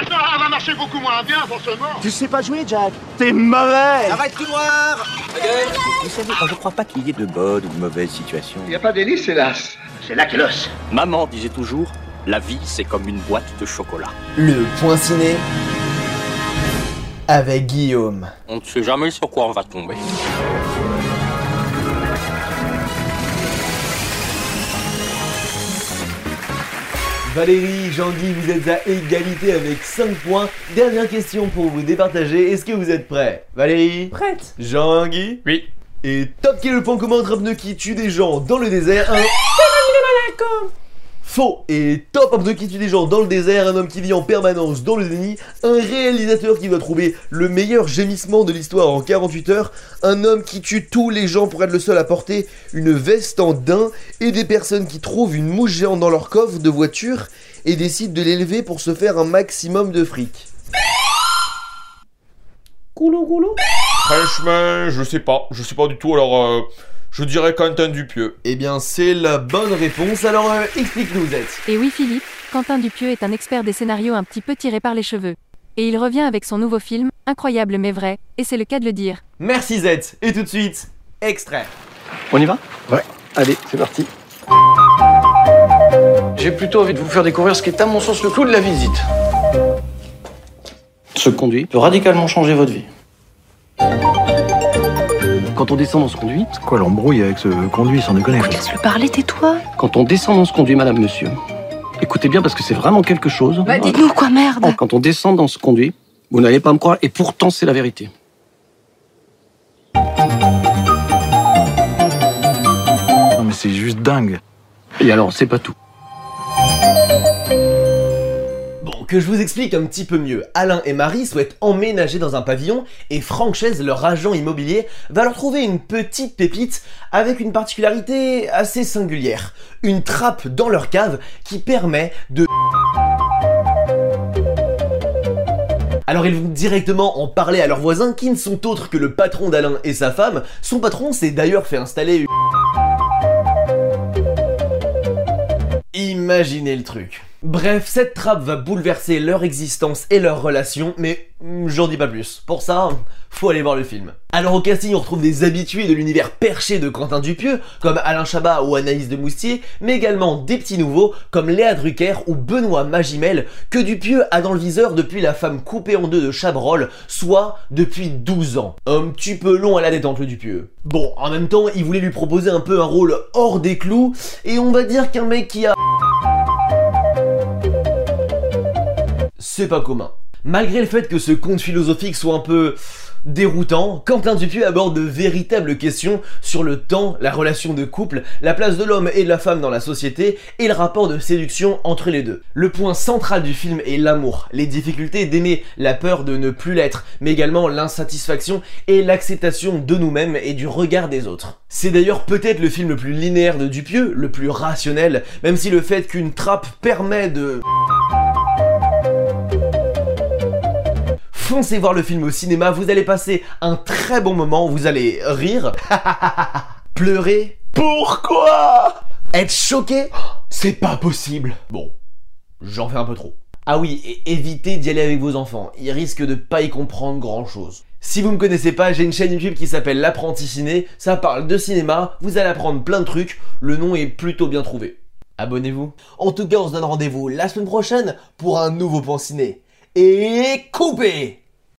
maintenant, elle va marcher beaucoup moins bien, forcément. Tu sais pas jouer, Jack T'es mauvais Arrête tout noir Vous savez, je crois pas qu'il y ait de bonnes ou de mauvaises situations. Il n'y a pas d'hélice, hélas. C'est là qu'est l'os. Maman disait toujours, la vie c'est comme une boîte de chocolat. Le point ciné avec Guillaume. On ne sait jamais sur quoi on va tomber. Valérie, Jean-Guy, vous êtes à égalité avec 5 points. Dernière question pour vous départager. Est-ce que vous êtes prêts? Valérie? Prête. Jean-Guy? Oui. Et top, quel est le point commun entre un pneu qui tue des gens dans le désert? Un... Faux Et top, un pneu qui tue des gens dans le désert, un homme qui vit en permanence dans le déni, un réalisateur qui doit trouver le meilleur gémissement de l'histoire en 48 heures, un homme qui tue tous les gens pour être le seul à porter une veste en daim, et des personnes qui trouvent une mouche géante dans leur coffre de voiture et décident de l'élever pour se faire un maximum de fric. Coulou coulou Franchement, je sais pas. Je sais pas du tout. Alors, euh, je dirais Quentin Dupieux. Eh bien, c'est la bonne réponse, alors euh, explique-nous, Z. Et oui Philippe, Quentin Dupieux est un expert des scénarios un petit peu tirés par les cheveux. Et il revient avec son nouveau film, incroyable mais vrai, et c'est le cas de le dire. Merci Z, et tout de suite, extrait. On y va? Ouais, allez, c'est parti. J'ai plutôt envie de vous faire découvrir ce qui est à mon sens le clou de la visite. Ce conduit peut radicalement changer votre vie. Quand on descend dans ce conduit, C'est quoi l'embrouille avec ce conduit, sans déconner Laisse-le parler, tais-toi quand on descend dans ce conduit, madame, monsieur, écoutez bien parce que c'est vraiment quelque chose. Bah dites-nous quoi merde Quand on descend dans ce conduit, vous n'allez pas me croire, et pourtant c'est la vérité. Non mais c'est juste dingue. Et alors, c'est pas tout. Que je vous explique un petit peu mieux. Alain et Marie souhaitent emménager dans un pavillon et Franck Chaise, leur agent immobilier, va leur trouver une petite pépite avec une particularité assez singulière. Une trappe dans leur cave qui permet de... Alors ils vont directement en parler à leurs voisins qui ne sont autres que le patron d'Alain et sa femme. Son patron s'est d'ailleurs fait installer une... Imaginez le truc. Bref, cette trappe va bouleverser leur existence et leur relation, mais mm, j'en dis pas plus. Pour ça, faut aller voir le film. Alors au casting, on retrouve des habitués de l'univers perché de Quentin Dupieux, comme Alain Chabat ou Anaïs de Moustier, mais également des petits nouveaux, comme Léa Drucker ou Benoît Magimel, que Dupieux a dans le viseur depuis la femme coupée en deux de Chabrol, soit depuis 12 ans. Un petit peu long à la détente le Dupieux. Bon, en même temps, il voulait lui proposer un peu un rôle hors des clous, et on va dire qu'un mec qui a c'est pas commun. Malgré le fait que ce conte philosophique soit un peu déroutant, Quentin Dupieux aborde de véritables questions sur le temps, la relation de couple, la place de l'homme et de la femme dans la société et le rapport de séduction entre les deux. Le point central du film est l'amour, les difficultés d'aimer, la peur de ne plus l'être, mais également l'insatisfaction et l'acceptation de nous-mêmes et du regard des autres. C'est d'ailleurs peut-être le film le plus linéaire de Dupieux, le plus rationnel, même si le fait qu'une trappe permet de... Foncez voir le film au cinéma, vous allez passer un très bon moment, vous allez rire, pleurer, pourquoi? Être choqué C'est pas possible. Bon, j'en fais un peu trop. Ah oui, et évitez d'y aller avec vos enfants, ils risquent de pas y comprendre grand chose. Si vous me connaissez pas, j'ai une chaîne YouTube qui s'appelle L'apprenti ciné, ça parle de cinéma, vous allez apprendre plein de trucs, le nom est plutôt bien trouvé. Abonnez-vous. En tout cas, on se donne rendez-vous la semaine prochaine pour un nouveau point ciné. Et coupez